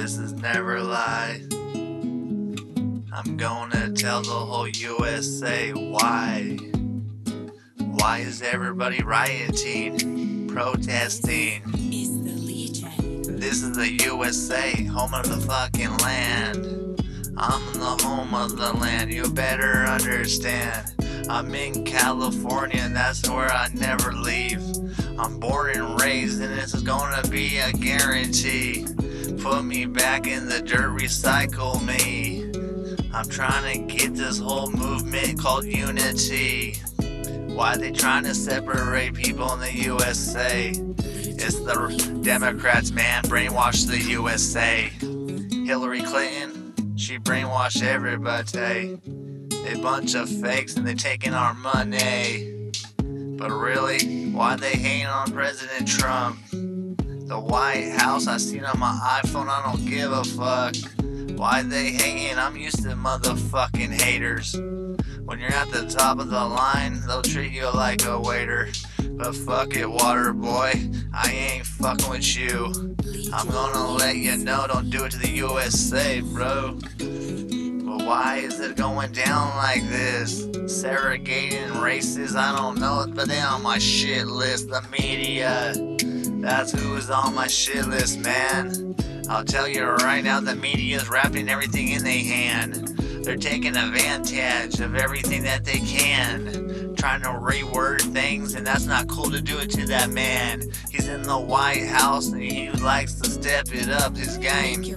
This is never lie. I'm gonna tell the whole USA why. Why is everybody rioting, protesting? is the Legion. This is the USA, home of the fucking land. I'm the home of the land, you better understand. I'm in California, and that's where I never leave. I'm born and raised, and this is gonna be a guarantee. Put me back in the dirt, recycle me. I'm trying to get this whole movement called unity. Why they trying to separate people in the USA? It's the Democrats, man, brainwash the USA. Hillary Clinton, she brainwashed everybody. A bunch of fakes and they taking our money. But really, why they hating on President Trump? The White House, I seen on my iPhone, I don't give a fuck. Why they hating? I'm used to motherfucking haters. When you're at the top of the line, they'll treat you like a waiter. But fuck it, water boy, I ain't fucking with you. I'm gonna let you know, don't do it to the USA, bro. But why is it going down like this? Segregating races, I don't know, but they on my shit list. The media, that's who is on my shit list, man. I'll tell you right now, the media's wrapping everything in their hand. They're taking advantage of everything that they can, trying to reword things, and that's not cool to do it to that man. He's in the White House and he likes to step it up his game.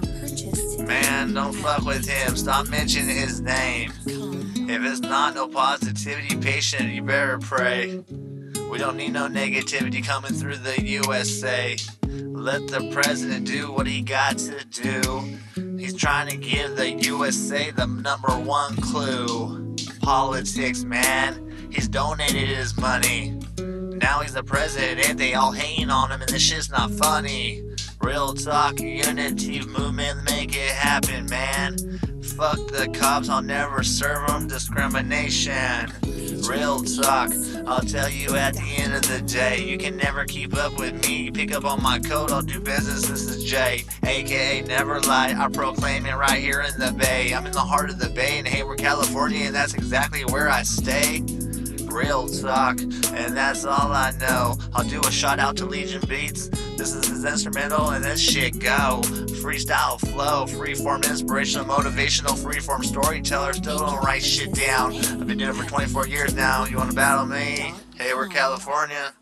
Man, don't fuck with him. Stop mentioning his name. If it's not no positivity patient, you better pray. We don't need no negativity coming through the USA. Let the president do what he got to do. He's trying to give the USA the number one clue. Politics, man. He's donated his money. Now he's the president, they all hating on him, and this shit's not funny. Real talk, unity movement, make it happen, man. Fuck the cops, I'll never serve them discrimination. Real talk, I'll tell you at the end of the day, you can never keep up with me. Pick up on my code, I'll do business. This is Jay, aka Never Lie. I proclaim it right here in the Bay. I'm in the heart of the Bay in Hayward, California, and that's exactly where I stay. Real talk, and that's all I know. I'll do a shout out to Legion Beats. This is his instrumental, and this shit go. Freestyle flow, freeform inspirational, motivational, freeform storyteller. Still don't write shit down. I've been doing it for 24 years now. You wanna battle me? Hey, we're California.